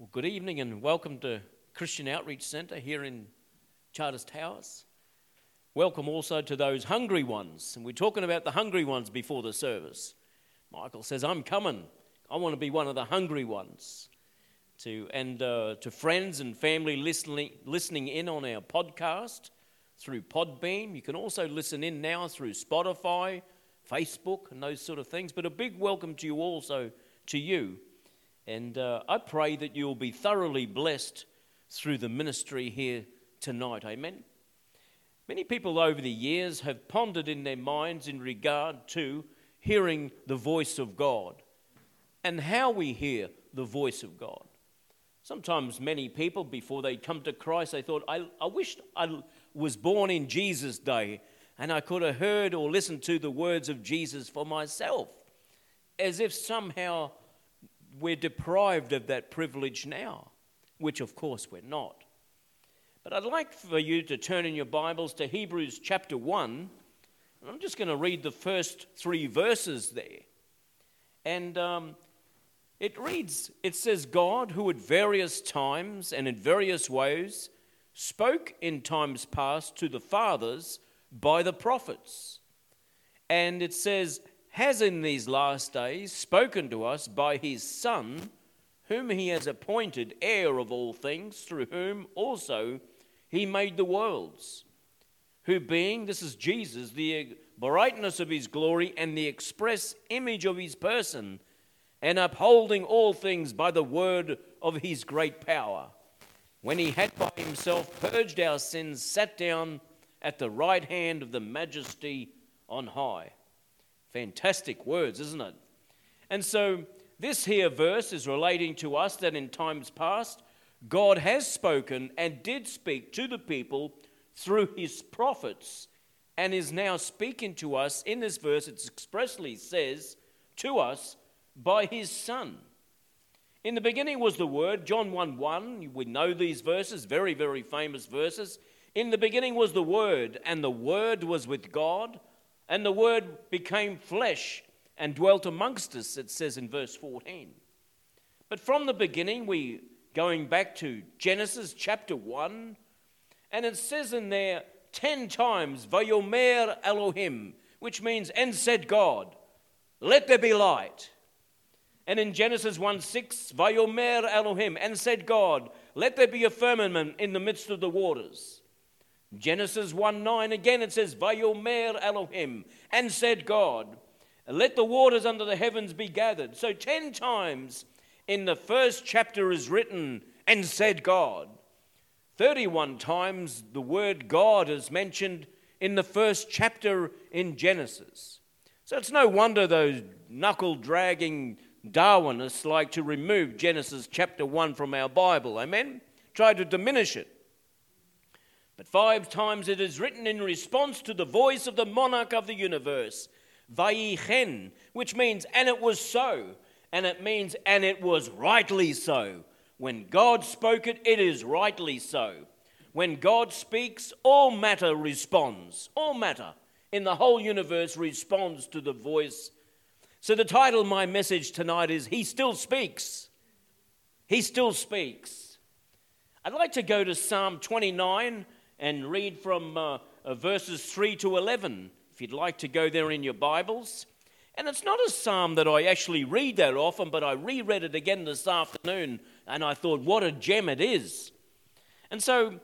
Well, good evening and welcome to Christian Outreach Centre here in Charters Towers. Welcome also to those hungry ones. And we're talking about the hungry ones before the service. Michael says, I'm coming. I want to be one of the hungry ones. To, and uh, to friends and family listening, listening in on our podcast through Podbean. You can also listen in now through Spotify, Facebook, and those sort of things. But a big welcome to you also to you and uh, I pray that you'll be thoroughly blessed through the ministry here tonight. Amen. Many people over the years have pondered in their minds in regard to hearing the voice of God and how we hear the voice of God. Sometimes many people, before they come to Christ, they thought, I, I wish I was born in Jesus' day and I could have heard or listened to the words of Jesus for myself, as if somehow we're deprived of that privilege now, which of course we're not. But I'd like for you to turn in your Bibles to Hebrews chapter 1. and I'm just going to read the first three verses there. And um, it reads, it says, God, who at various times and in various ways spoke in times past to the fathers by the prophets. And it says, has in these last days spoken to us by his Son, whom he has appointed heir of all things, through whom also he made the worlds. Who, being, this is Jesus, the brightness of his glory and the express image of his person, and upholding all things by the word of his great power, when he had by himself purged our sins, sat down at the right hand of the majesty on high. Fantastic words, isn't it? And so, this here verse is relating to us that in times past, God has spoken and did speak to the people through his prophets and is now speaking to us. In this verse, it expressly says to us by his Son. In the beginning was the Word, John 1 1. We know these verses, very, very famous verses. In the beginning was the Word, and the Word was with God and the Word became flesh and dwelt amongst us, it says in verse 14. But from the beginning, we going back to Genesis chapter 1, and it says in there 10 times, Vayomer Elohim, which means, and said God, let there be light. And in Genesis 1 6, Vayomer Elohim, and said God, let there be a firmament in the midst of the waters. Genesis 1 9 again it says, Vayomer Elohim, and said God, let the waters under the heavens be gathered. So, 10 times in the first chapter is written, and said God. 31 times the word God is mentioned in the first chapter in Genesis. So, it's no wonder those knuckle dragging Darwinists like to remove Genesis chapter 1 from our Bible. Amen? Try to diminish it. But five times it is written in response to the voice of the monarch of the universe, Vayichen, which means, and it was so. And it means, and it was rightly so. When God spoke it, it is rightly so. When God speaks, all matter responds. All matter in the whole universe responds to the voice. So, the title of my message tonight is He Still Speaks. He Still Speaks. I'd like to go to Psalm 29 and read from uh, uh, verses 3 to 11, if you'd like to go there in your Bibles. And it's not a psalm that I actually read that often, but I reread it again this afternoon, and I thought, what a gem it is. And so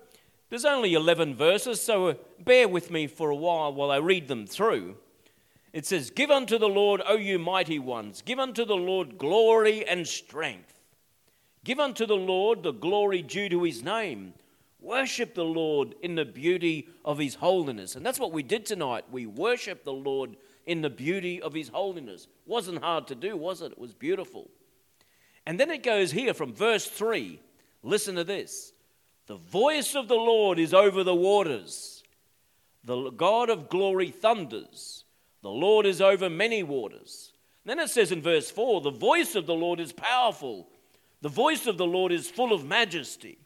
there's only 11 verses, so uh, bear with me for a while while I read them through. It says, Give unto the Lord, O you mighty ones, give unto the Lord glory and strength. Give unto the Lord the glory due to his name. Worship the Lord in the beauty of His holiness. And that's what we did tonight. We worship the Lord in the beauty of His holiness. Wasn't hard to do, was it? It was beautiful. And then it goes here from verse 3. Listen to this. The voice of the Lord is over the waters. The God of glory thunders. The Lord is over many waters. then it says in verse 4 the voice of the Lord is powerful. The voice of the Lord is full of majesty.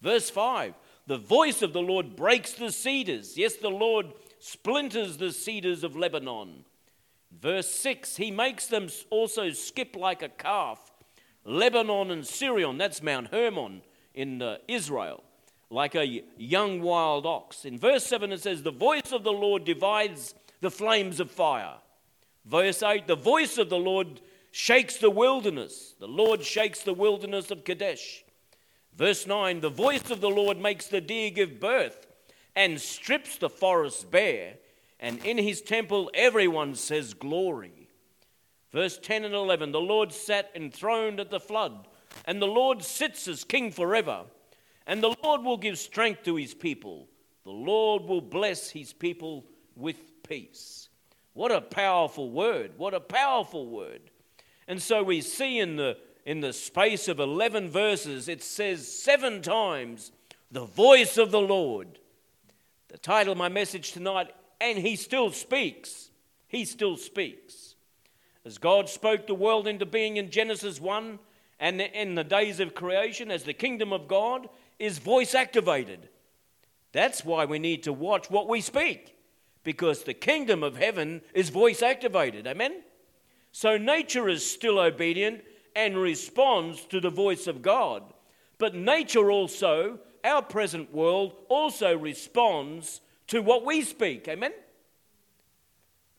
Verse 5 the voice of the Lord breaks the cedars. Yes, the Lord splinters the cedars of Lebanon. Verse 6 He makes them also skip like a calf, Lebanon and Sirion, that's Mount Hermon in uh, Israel, like a young wild ox. In verse 7, it says, The voice of the Lord divides the flames of fire. Verse 8, The voice of the Lord shakes the wilderness. The Lord shakes the wilderness of Kadesh. Verse 9, The voice of the Lord makes the deer give birth and strips the forest bare, and in his temple everyone says glory. Verse 10 and 11 The Lord sat enthroned at the flood, and the Lord sits as king forever. And the Lord will give strength to his people. The Lord will bless his people with peace. What a powerful word! What a powerful word. And so we see in the, in the space of 11 verses, it says seven times, the voice of the Lord. The title of my message tonight, and he still speaks. He still speaks. As God spoke the world into being in Genesis 1 and in the days of creation, as the kingdom of God is voice activated. That's why we need to watch what we speak, because the kingdom of heaven is voice activated. Amen? So nature is still obedient and responds to the voice of God. But nature also, our present world, also responds to what we speak. Amen?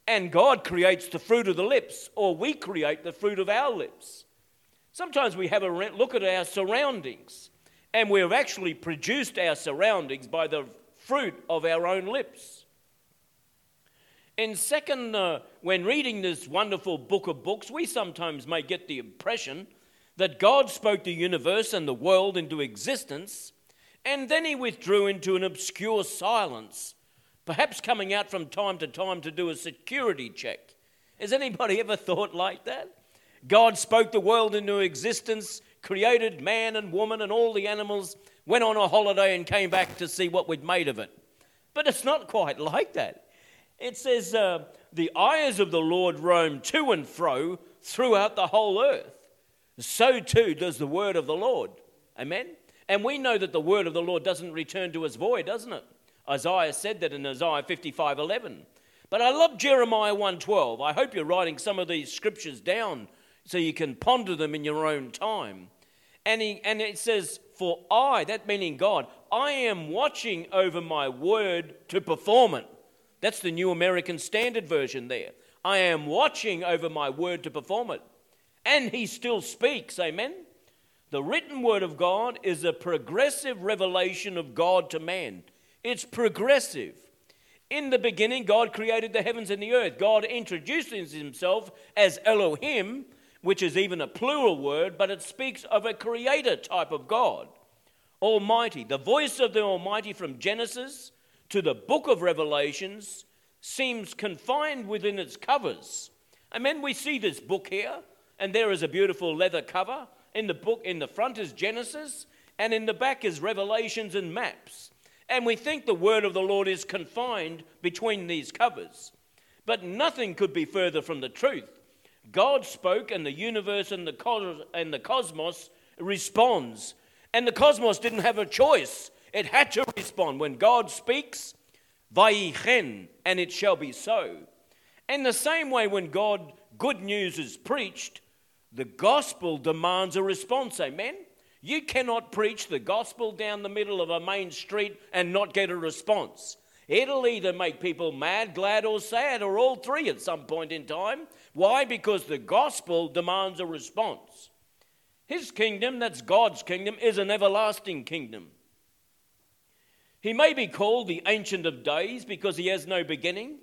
And God creates the fruit of the lips, or we create the fruit of our lips. Sometimes we have a look at our surroundings, and we've actually produced our surroundings by the fruit of our own lips. In second, uh, when reading this wonderful book of books, we sometimes may get the impression that God spoke the universe and the world into existence, and then he withdrew into an obscure silence perhaps coming out from time to time to do a security check. Has anybody ever thought like that? God spoke the world into existence, created man and woman and all the animals, went on a holiday and came back to see what we'd made of it. But it's not quite like that. It says, uh, The eyes of the Lord roam to and fro throughout the whole earth. So too does the word of the Lord. Amen? And we know that the word of the Lord doesn't return to us void, doesn't it? Isaiah said that in Isaiah 55 11. But I love Jeremiah 1:12. I hope you're writing some of these scriptures down so you can ponder them in your own time. And, he, and it says, For I, that meaning God, I am watching over my word to perform it. That's the New American Standard Version there. I am watching over my word to perform it. And he still speaks, amen? The written word of God is a progressive revelation of God to man. It's progressive. In the beginning, God created the heavens and the earth. God introduces himself as Elohim, which is even a plural word, but it speaks of a creator type of God. Almighty. The voice of the Almighty from Genesis to the book of Revelations seems confined within its covers. And then we see this book here, and there is a beautiful leather cover. In the book, in the front is Genesis, and in the back is Revelations and maps. And we think the word of the Lord is confined between these covers. But nothing could be further from the truth. God spoke, and the universe and the, cos- and the cosmos responds. And the cosmos didn't have a choice, it had to respond. When God speaks, Vayichen, and it shall be so. In the same way, when God good news is preached, the gospel demands a response. Amen? You cannot preach the gospel down the middle of a main street and not get a response. It'll either make people mad, glad, or sad, or all three at some point in time. Why? Because the gospel demands a response. His kingdom, that's God's kingdom, is an everlasting kingdom. He may be called the Ancient of Days because he has no beginning,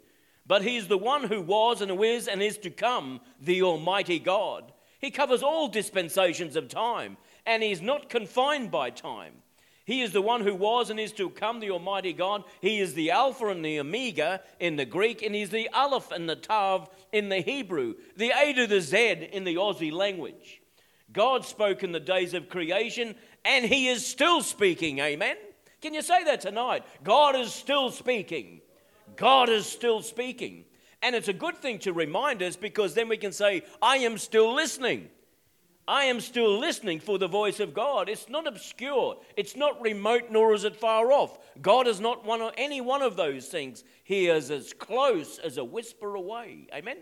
but he is the one who was and who is and is to come, the Almighty God. He covers all dispensations of time and he is not confined by time. He is the one who was and is to come, the Almighty God. He is the Alpha and the Omega in the Greek, and he's the Aleph and the Tav in the Hebrew, the A to the Z in the Aussie language. God spoke in the days of creation, and he is still speaking. Amen. Can you say that tonight? God is still speaking. God is still speaking. And it's a good thing to remind us because then we can say, I am still listening. I am still listening for the voice of God. It's not obscure, it's not remote, nor is it far off. God is not one of, any one of those things. He is as close as a whisper away. Amen?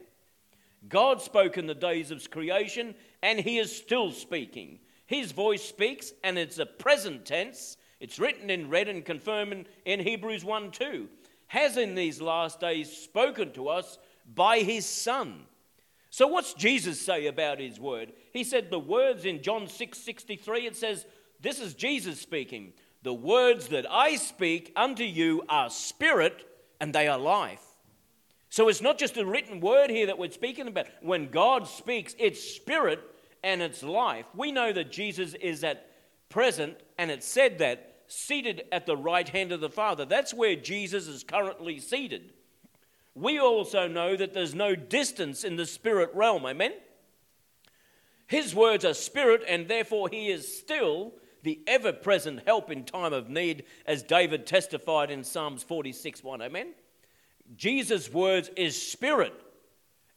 God spoke in the days of creation, and He is still speaking. His voice speaks, and it's a present tense. It's written in red and confirmed in Hebrews 1 2. Has in these last days spoken to us by His Son. So, what's Jesus say about His word? He said the words in John 6 63, it says, This is Jesus speaking. The words that I speak unto you are spirit and they are life. So it's not just a written word here that we're speaking about. When God speaks, it's spirit and it's life. We know that Jesus is at present, and it said that, seated at the right hand of the Father. That's where Jesus is currently seated. We also know that there's no distance in the spirit realm. Amen? His words are spirit, and therefore he is still the ever present help in time of need, as David testified in Psalms 46 1. Amen? Jesus' words is spirit,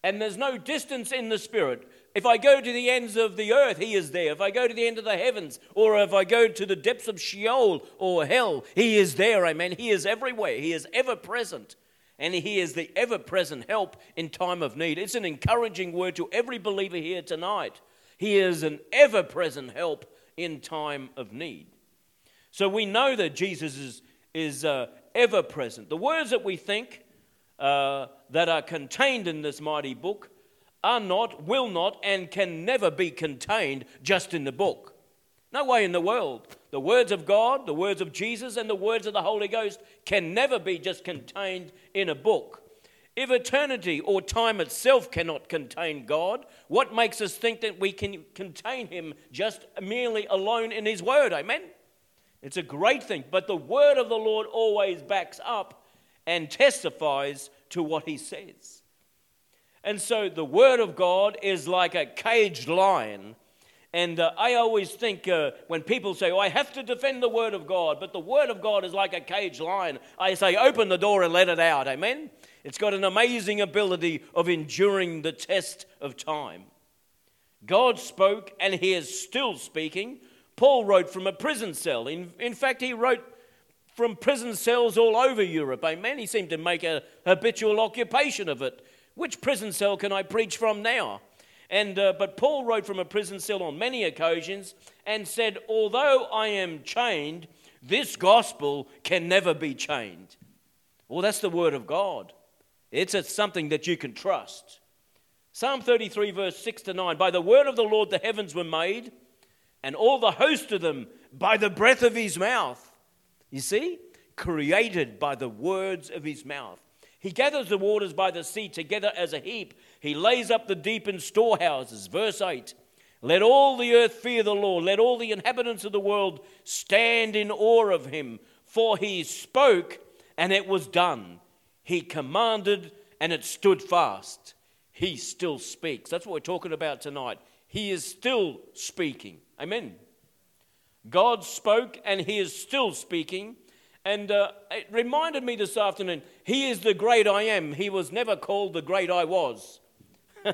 and there's no distance in the spirit. If I go to the ends of the earth, he is there. If I go to the end of the heavens, or if I go to the depths of Sheol or hell, he is there. Amen. He is everywhere. He is ever present. And he is the ever present help in time of need. It's an encouraging word to every believer here tonight. He is an ever present help in time of need. So we know that Jesus is, is uh, ever present. The words that we think, uh, that are contained in this mighty book are not, will not, and can never be contained just in the book. No way in the world. The words of God, the words of Jesus, and the words of the Holy Ghost can never be just contained in a book. If eternity or time itself cannot contain God, what makes us think that we can contain Him just merely alone in His Word? Amen? It's a great thing. But the Word of the Lord always backs up and testifies to what he says. And so the Word of God is like a caged lion. And uh, I always think uh, when people say, oh, I have to defend the Word of God, but the Word of God is like a caged lion, I say, open the door and let it out. Amen? It's got an amazing ability of enduring the test of time. God spoke, and He is still speaking. Paul wrote from a prison cell. In, in fact, he wrote from prison cells all over Europe. Amen. He seemed to make a habitual occupation of it. Which prison cell can I preach from now? And, uh, but Paul wrote from a prison cell on many occasions and said, Although I am chained, this gospel can never be chained. Well, that's the word of God. It's a, something that you can trust. Psalm 33, verse 6 to 9 By the word of the Lord the heavens were made, and all the host of them by the breath of his mouth. You see? Created by the words of his mouth. He gathers the waters by the sea together as a heap. He lays up the deep in storehouses. Verse 8 Let all the earth fear the Lord. Let all the inhabitants of the world stand in awe of him. For he spoke and it was done. He commanded and it stood fast. He still speaks. That's what we're talking about tonight. He is still speaking. Amen. God spoke and he is still speaking. And uh, it reminded me this afternoon, he is the great I am. He was never called the great I was.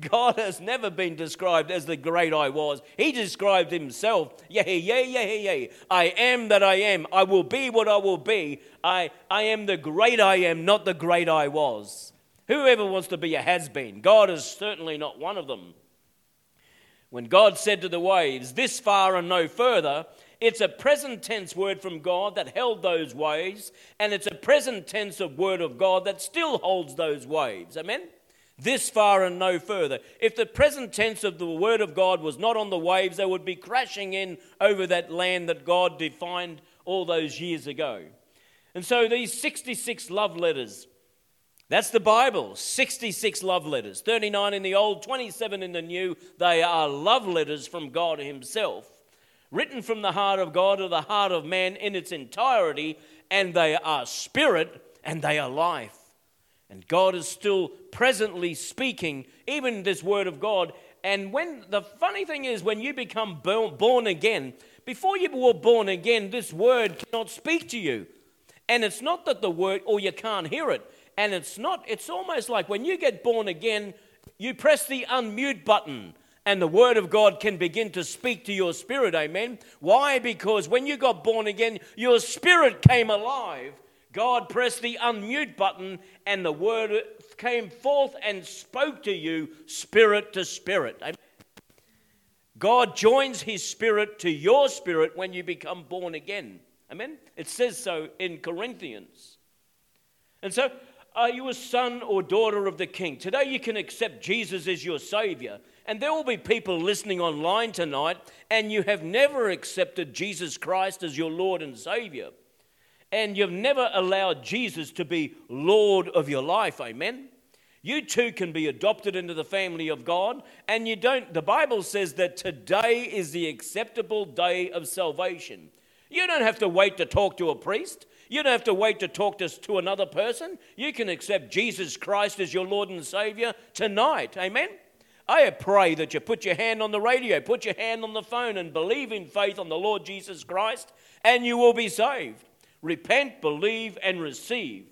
God has never been described as the great I was. He described himself, yeah, yeah, yeah, yeah. I am that I am. I will be what I will be. I, I am the great I am, not the great I was. Whoever wants to be a has been, God is certainly not one of them. When God said to the waves, This far and no further, it's a present tense word from God that held those waves, and it's a present tense of word of God that still holds those waves. Amen? This far and no further. If the present tense of the word of God was not on the waves, they would be crashing in over that land that God defined all those years ago. And so these 66 love letters that's the Bible 66 love letters, 39 in the Old, 27 in the New. They are love letters from God Himself, written from the heart of God to the heart of man in its entirety, and they are spirit and they are life. And God is still presently speaking, even this word of God. And when the funny thing is, when you become born again, before you were born again, this word cannot speak to you. And it's not that the word, or you can't hear it. And it's not, it's almost like when you get born again, you press the unmute button and the Word of God can begin to speak to your spirit. Amen. Why? Because when you got born again, your spirit came alive. God pressed the unmute button and the word came forth and spoke to you spirit to spirit. Amen. God joins his spirit to your spirit when you become born again. Amen. It says so in Corinthians. And so, are you a son or daughter of the king? Today you can accept Jesus as your savior. And there will be people listening online tonight, and you have never accepted Jesus Christ as your Lord and Savior. And you've never allowed Jesus to be Lord of your life. Amen. You too can be adopted into the family of God, and you don't. The Bible says that today is the acceptable day of salvation. You don't have to wait to talk to a priest. You don't have to wait to talk to, to another person. You can accept Jesus Christ as your Lord and Savior tonight. Amen. I pray that you put your hand on the radio, put your hand on the phone, and believe in faith on the Lord Jesus Christ, and you will be saved. Repent, believe, and receive.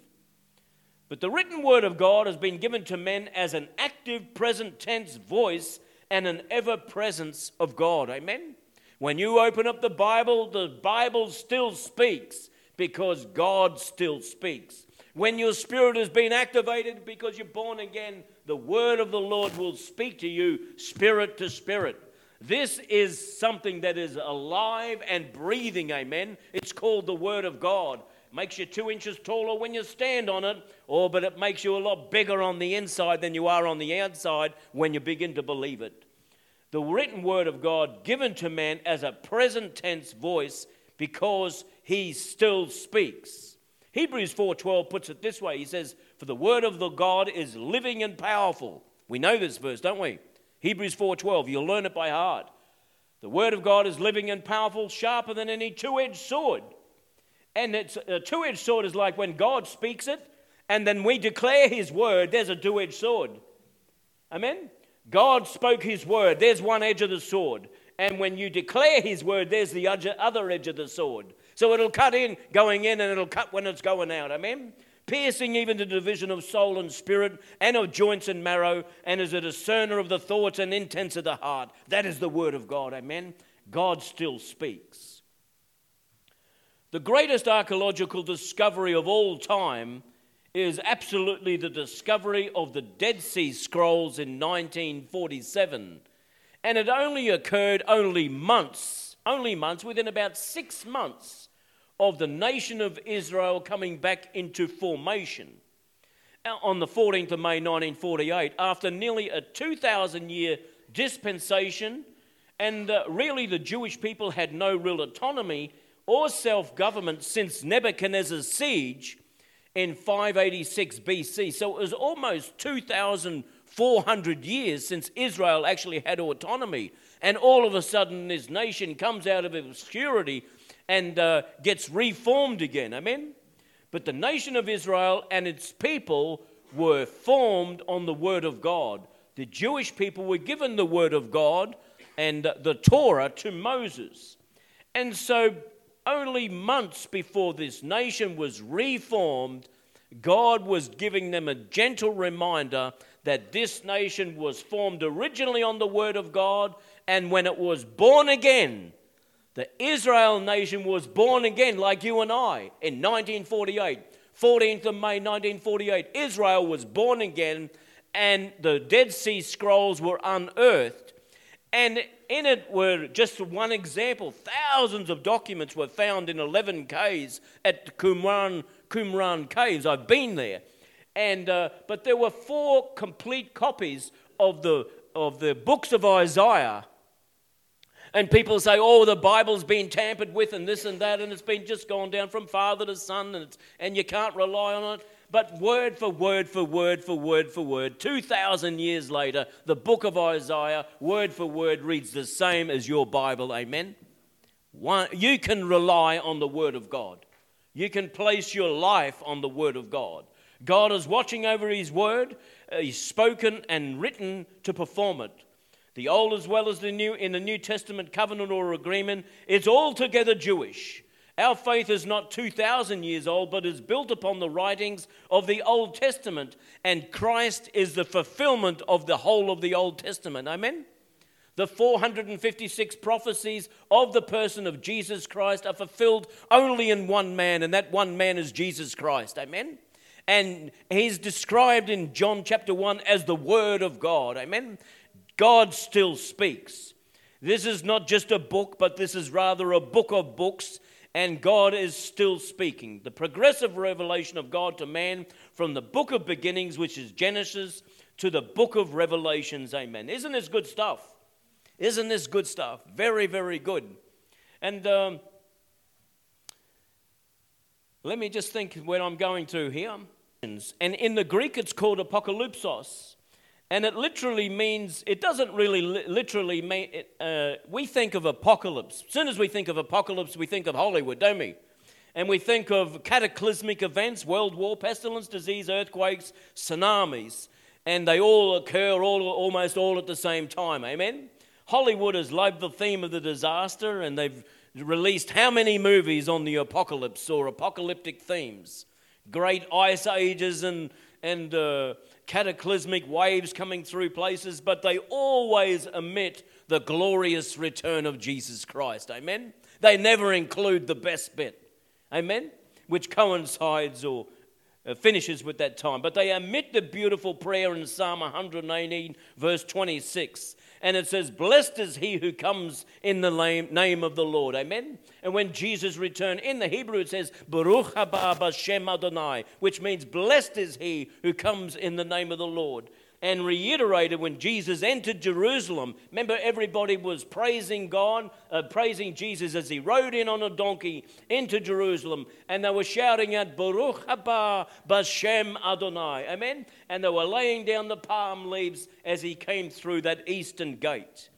But the written word of God has been given to men as an active present tense voice and an ever presence of God. Amen? When you open up the Bible, the Bible still speaks because God still speaks. When your spirit has been activated because you're born again, the word of the Lord will speak to you spirit to spirit. This is something that is alive and breathing, amen. It's called the Word of God. Makes you two inches taller when you stand on it, or but it makes you a lot bigger on the inside than you are on the outside when you begin to believe it. The written Word of God given to man as a present tense voice because he still speaks. Hebrews 4:12 puts it this way. He says, "For the word of the God is living and powerful." We know this verse, don't we? Hebrews 4:12. You'll learn it by heart. The word of God is living and powerful, sharper than any two-edged sword. And it's, a two-edged sword is like when God speaks it, and then we declare His word. There's a two-edged sword. Amen. God spoke His word. There's one edge of the sword. And when you declare His word, there's the other edge of the sword. So it'll cut in going in and it'll cut when it's going out. Amen? Piercing even the division of soul and spirit and of joints and marrow, and is a discerner of the thoughts and intents of the heart. That is the word of God. Amen? God still speaks. The greatest archaeological discovery of all time is absolutely the discovery of the Dead Sea Scrolls in 1947. And it only occurred only months, only months, within about six months of the nation of Israel coming back into formation on the 14th of May 1948 after nearly a 2,000 year dispensation. And uh, really, the Jewish people had no real autonomy or self government since Nebuchadnezzar's siege in 586 BC. So it was almost 2,400 years since Israel actually had autonomy. And all of a sudden, this nation comes out of obscurity and uh, gets reformed again. Amen? But the nation of Israel and its people were formed on the Word of God. The Jewish people were given the Word of God and the Torah to Moses. And so, only months before this nation was reformed, God was giving them a gentle reminder that this nation was formed originally on the Word of God, and when it was born again, the Israel nation was born again, like you and I, in 1948. 14th of May 1948. Israel was born again, and the Dead Sea Scrolls were unearthed. And in it were just one example. Thousands of documents were found in 11 caves at the Qumran, Qumran Caves. I've been there. And, uh, but there were four complete copies of the, of the books of Isaiah and people say, oh, the Bible's been tampered with and this and that, and it's been just gone down from father to son, and, and you can't rely on it. But word for word for word for word for word, 2,000 years later, the book of Isaiah, word for word, reads the same as your Bible. Amen? One, you can rely on the word of God. You can place your life on the word of God. God is watching over his word. Uh, He's spoken and written to perform it the Old as well as the New, in the New Testament covenant or agreement, it's altogether Jewish. Our faith is not 2,000 years old, but is built upon the writings of the Old Testament, and Christ is the fulfillment of the whole of the Old Testament. Amen? The 456 prophecies of the person of Jesus Christ are fulfilled only in one man, and that one man is Jesus Christ. Amen? And he's described in John chapter 1 as the Word of God. Amen? God still speaks. This is not just a book, but this is rather a book of books, and God is still speaking. The progressive revelation of God to man from the book of beginnings, which is Genesis, to the book of Revelations. Amen. Isn't this good stuff? Isn't this good stuff? Very, very good. And um, let me just think where I'm going to here. And in the Greek, it's called apocalypsos. And it literally means, it doesn't really li- literally mean, uh, we think of apocalypse. As soon as we think of apocalypse, we think of Hollywood, don't we? And we think of cataclysmic events, world war, pestilence, disease, earthquakes, tsunamis. And they all occur all, almost all at the same time. Amen? Hollywood has loved the theme of the disaster and they've released how many movies on the apocalypse or apocalyptic themes? Great ice ages and, and uh, cataclysmic waves coming through places, but they always omit the glorious return of Jesus Christ. Amen? They never include the best bit. Amen? Which coincides or uh, finishes with that time. But they omit the beautiful prayer in Psalm 118, verse 26 and it says, Blessed is he who comes in the name of the Lord. Amen. And when Jesus returned, in the Hebrew it says, Baruch haba b'shem Adonai, which means, Blessed is he who comes in the name of the Lord and reiterated when Jesus entered Jerusalem. Remember, everybody was praising God, uh, praising Jesus as he rode in on a donkey into Jerusalem, and they were shouting out, Baruch haba b'shem Adonai. Amen? And they were laying down the palm leaves as he came through that eastern gate.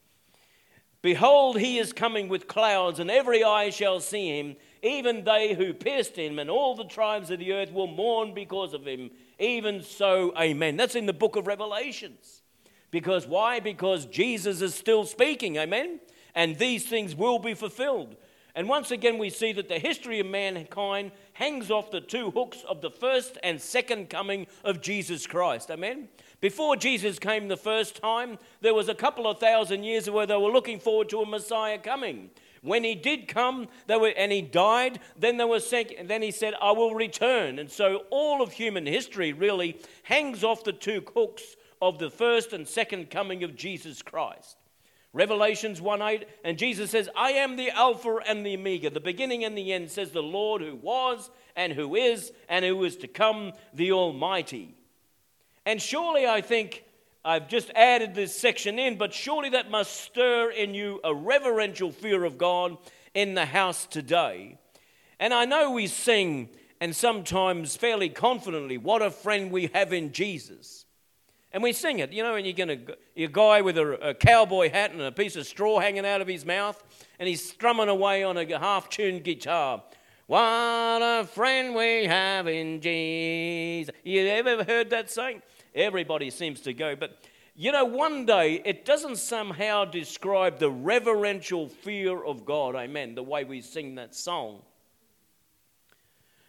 Behold, he is coming with clouds, and every eye shall see him, even they who pierced him, and all the tribes of the earth will mourn because of him. Even so, amen. That's in the book of Revelations. Because why? Because Jesus is still speaking, amen? And these things will be fulfilled. And once again, we see that the history of mankind hangs off the two hooks of the first and second coming of Jesus Christ. Amen? Before Jesus came the first time, there was a couple of thousand years where they were looking forward to a Messiah coming. When he did come, they were, and he died, then they were and then he said, I will return. And so all of human history really hangs off the two hooks of the first and second coming of Jesus Christ. Revelations 1 8, and Jesus says, I am the Alpha and the Omega, the beginning and the end, says the Lord who was and who is and who is to come, the Almighty. And surely I think I've just added this section in, but surely that must stir in you a reverential fear of God in the house today. And I know we sing, and sometimes fairly confidently, what a friend we have in Jesus. And we sing it, you know, and you're going to, a guy with a, a, cowboy hat and a piece of straw hanging out of his mouth, and he's strumming away on a half tuned guitar. What a friend we have in Jesus. You ever heard that saying? Everybody seems to go. But you know, one day it doesn't somehow describe the reverential fear of God, amen, the way we sing that song.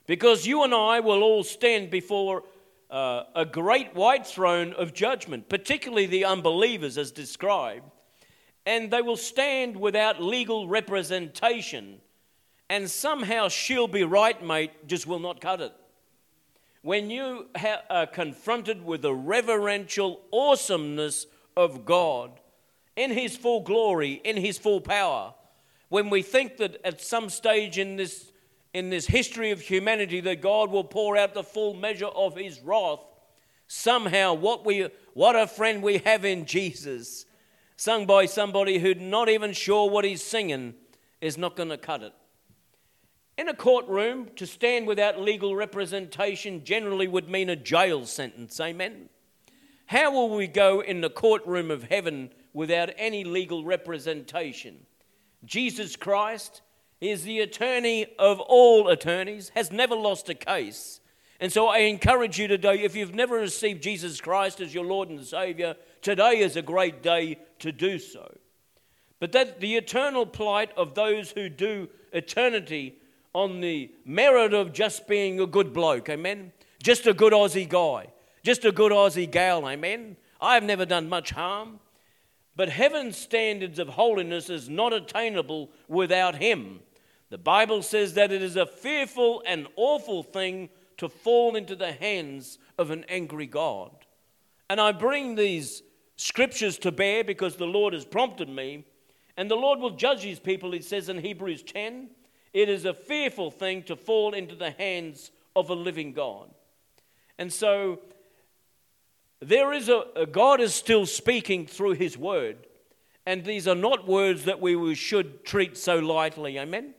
Because you and I will all stand before uh, a great white throne of judgment, particularly the unbelievers as described, and they will stand without legal representation, and somehow she'll be right, mate, just will not cut it when you are confronted with the reverential awesomeness of God in His full glory, in His full power, when we think that at some stage in this, in this history of humanity that God will pour out the full measure of His wrath, somehow what, we, what a friend we have in Jesus, sung by somebody who's not even sure what he's singing, is not going to cut it. In a courtroom, to stand without legal representation generally would mean a jail sentence. Amen? How will we go in the courtroom of heaven without any legal representation? Jesus Christ is the attorney of all attorneys, has never lost a case. And so I encourage you today, if you've never received Jesus Christ as your Lord and Savior, today is a great day to do so. But that the eternal plight of those who do eternity on the merit of just being a good bloke, amen? Just a good Aussie guy, just a good Aussie gal, amen? I have never done much harm. But heaven's standards of holiness is not attainable without Him. The Bible says that it is a fearful and awful thing to fall into the hands of an angry God. And I bring these scriptures to bear because the Lord has prompted me. And the Lord will judge his people, it says in Hebrews 10. It is a fearful thing to fall into the hands of a living God. And so there is a, a, God is still speaking through his word. And these are not words that we should treat so lightly. Amen.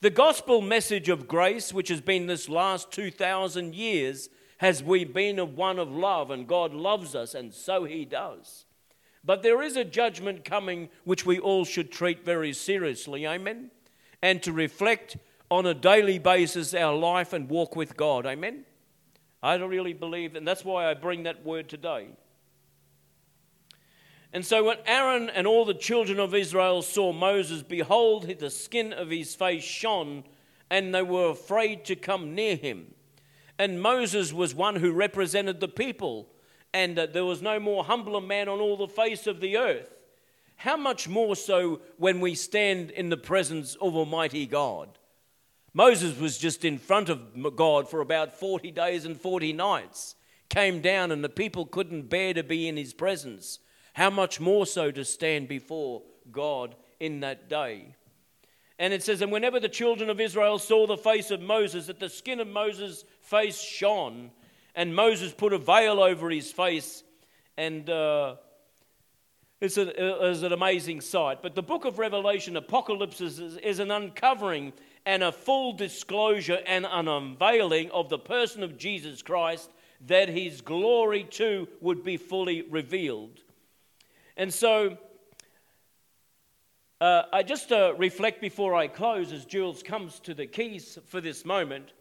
The gospel message of grace, which has been this last 2,000 years, has we been of one of love, and God loves us, and so He does. But there is a judgment coming which we all should treat very seriously, amen? And to reflect on a daily basis our life and walk with God, amen? I don't really believe, and that's why I bring that word today. And so when Aaron and all the children of Israel saw Moses, behold, the skin of his face shone, and they were afraid to come near him. And Moses was one who represented the people, and there was no more humbler man on all the face of the earth. How much more so when we stand in the presence of Almighty God? Moses was just in front of God for about 40 days and 40 nights, came down, and the people couldn't bear to be in his presence. How much more so to stand before God in that day? And it says, And whenever the children of Israel saw the face of Moses, that the skin of Moses' face shone, and Moses put a veil over his face, and uh, it's, a, it's, an amazing sight. But the book of Revelation, Apocalypse, is, is an uncovering and a full disclosure and an unveiling of the person of Jesus Christ, that his glory too would be fully revealed. And so, uh, I just uh, reflect before I close as Jules comes to the keys for this moment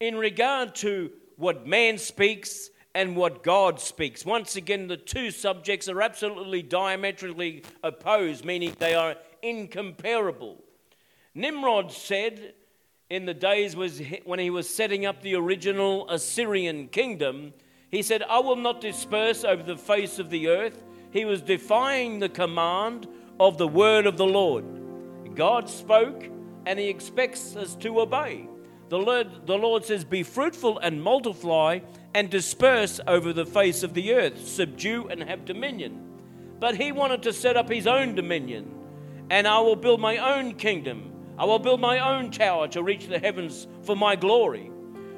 in regard to what man speaks and what God speaks. Once again, the two subjects are absolutely diametrically opposed, meaning they are incomparable. Nimrod said in the days when he was setting up the original Assyrian kingdom, he said, I will not disperse over the face of the earth. He was defying the command of the word of the Lord. God spoke, and he expects us to obey. The Lord, the Lord says, Be fruitful and multiply and disperse over the face of the earth, subdue and have dominion. But he wanted to set up his own dominion, and I will build my own kingdom. I will build my own tower to reach the heavens for my glory.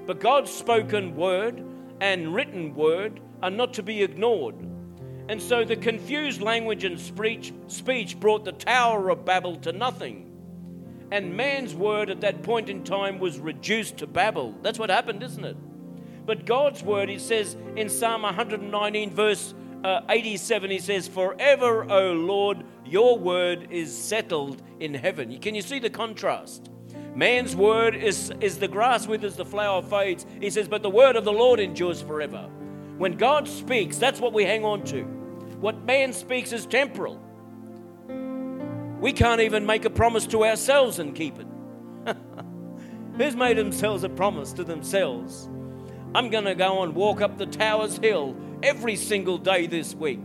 But God's spoken word and written word are not to be ignored. And so the confused language and speech, speech brought the Tower of Babel to nothing. And man's word at that point in time was reduced to Babel. That's what happened, isn't it? But God's word, he says in Psalm 119, verse uh, 87, he says, Forever, O Lord, your word is settled in heaven. Can you see the contrast? Man's word is, is the grass withers, the flower fades. He says, But the word of the Lord endures forever. When God speaks, that's what we hang on to. What man speaks is temporal. We can't even make a promise to ourselves and keep it. Who's made themselves a promise to themselves? I'm going to go and walk up the Towers Hill every single day this week.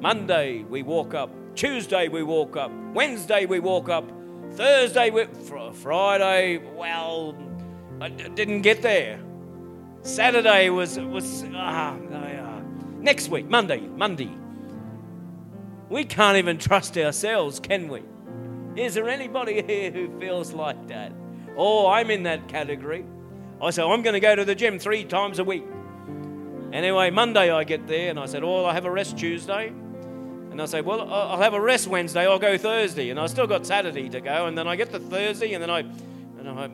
Monday, we walk up. Tuesday, we walk up. Wednesday, we walk up. Thursday, we, fr- Friday, well, I d- didn't get there. Saturday was, was ah, uh, next week, Monday, Monday. We can't even trust ourselves, can we? Is there anybody here who feels like that? Oh, I'm in that category. I say, I'm going to go to the gym three times a week. Anyway, Monday I get there and I said, Oh, I have a rest Tuesday. And I say, Well, I'll have a rest Wednesday, I'll go Thursday. And I still got Saturday to go. And then I get to Thursday and then I, and I,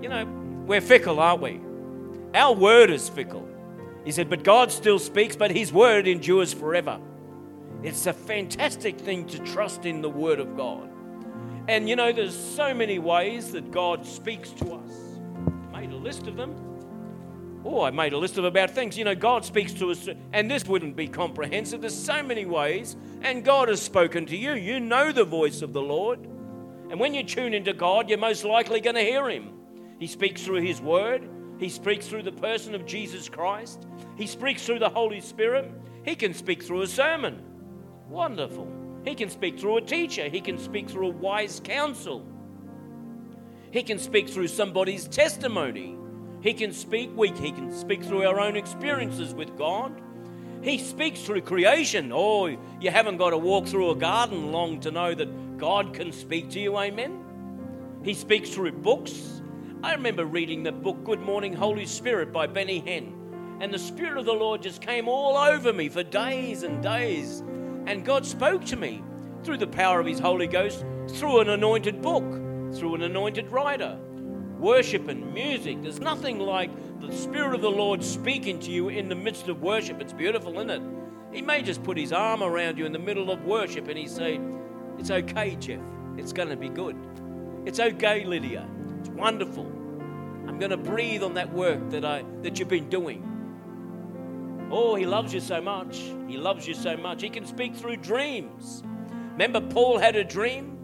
you know, we're fickle, aren't we? Our word is fickle. He said, But God still speaks, but His word endures forever. It's a fantastic thing to trust in the Word of God. And you know, there's so many ways that God speaks to us. I made a list of them. Oh, I made a list of about things. You know, God speaks to us, and this wouldn't be comprehensive. There's so many ways, and God has spoken to you. You know the voice of the Lord. And when you tune into God, you're most likely going to hear Him. He speaks through His Word, He speaks through the person of Jesus Christ, He speaks through the Holy Spirit, He can speak through a sermon. Wonderful. He can speak through a teacher, he can speak through a wise counsel, he can speak through somebody's testimony. He can speak weak. He can speak through our own experiences with God. He speaks through creation. Oh, you haven't got to walk through a garden long to know that God can speak to you. Amen. He speaks through books. I remember reading the book Good Morning Holy Spirit by Benny Hinn. And the Spirit of the Lord just came all over me for days and days. And God spoke to me through the power of His Holy Ghost, through an anointed book, through an anointed writer. Worship and music. There's nothing like the Spirit of the Lord speaking to you in the midst of worship. It's beautiful, isn't it? He may just put His arm around you in the middle of worship and He say, It's okay, Geoff. It's going to be good. It's okay, Lydia. It's wonderful. I'm going to breathe on that work that I that you've been doing. Oh, he loves you so much. He loves you so much. He can speak through dreams. Remember, Paul had a dream,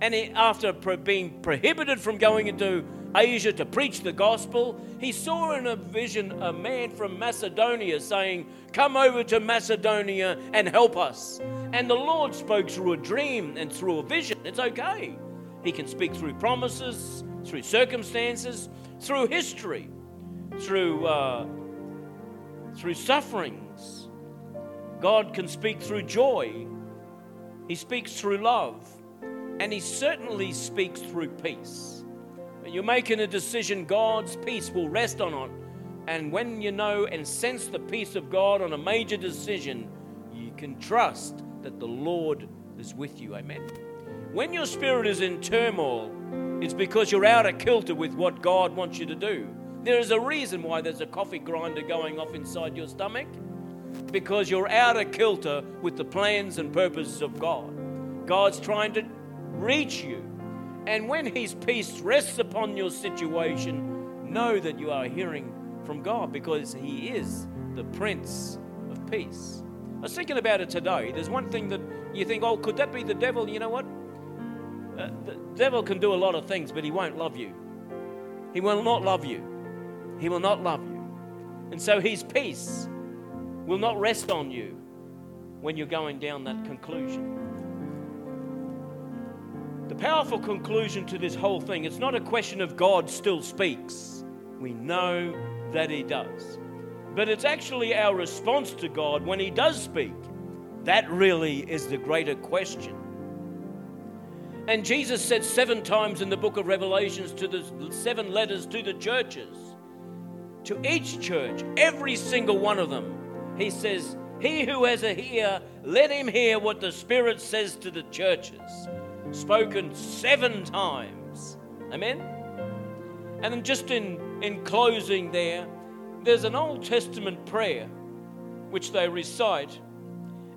and he, after being prohibited from going into Asia to preach the gospel, he saw in a vision a man from Macedonia saying, Come over to Macedonia and help us. And the Lord spoke through a dream and through a vision. It's okay. He can speak through promises, through circumstances, through history, through. Uh, through sufferings. God can speak through joy. He speaks through love. And He certainly speaks through peace. When you're making a decision, God's peace will rest on it. And when you know and sense the peace of God on a major decision, you can trust that the Lord is with you. Amen. When your spirit is in turmoil, it's because you're out of kilter with what God wants you to do. There is a reason why there's a coffee grinder going off inside your stomach because you're out of kilter with the plans and purposes of God. God's trying to reach you. And when His peace rests upon your situation, know that you are hearing from God because He is the Prince of Peace. I was thinking about it today. There's one thing that you think, oh, could that be the devil? You know what? Uh, the devil can do a lot of things, but he won't love you. He will not love you. He will not love you. And so his peace will not rest on you when you're going down that conclusion. The powerful conclusion to this whole thing, it's not a question of God still speaks. We know that he does. But it's actually our response to God when he does speak. That really is the greater question. And Jesus said seven times in the book of Revelations to the seven letters to the churches to each church, every single one of them. He says, He who has a ear, let him hear what the Spirit says to the churches. Spoken seven times. Amen? And then just in, in closing there, there's an Old Testament prayer which they recite.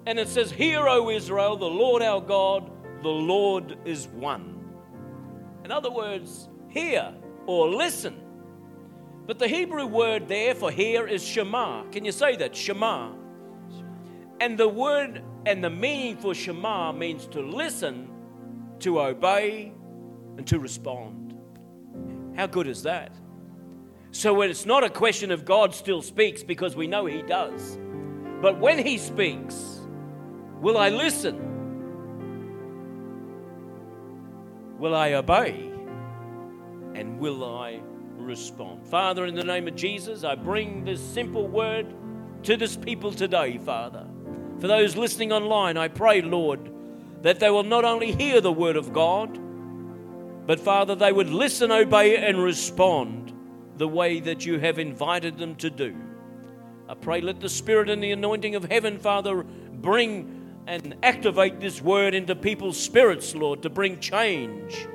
And it says, Hear, O Israel, the Lord our God, the Lord is one. In other words, hear or listen but the Hebrew word there for hear is Shema. Can you say that? Shema. And the word and the meaning for Shema means to listen, to obey, and to respond. How good is that? So when it's not a question of God still speaks because we know He does. But when He speaks, will I listen? Will I obey? And will I respond. Father, in the name of Jesus, I bring this simple word to this people today, Father. For those listening online, I pray, Lord, that they will not only hear the word of God, but Father, they would listen, obey, and respond the way that you have invited them to do. I pray, let the Spirit and the anointing of heaven, Father, bring and activate this word into people's spirits, Lord, to bring change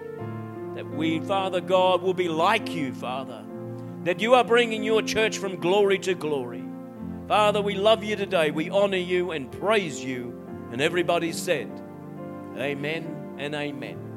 that we, Father God, will be like you, Father. That you are bringing your church from glory to glory. Father, we love you today. We honor you and praise you. And everybody said, Amen and Amen.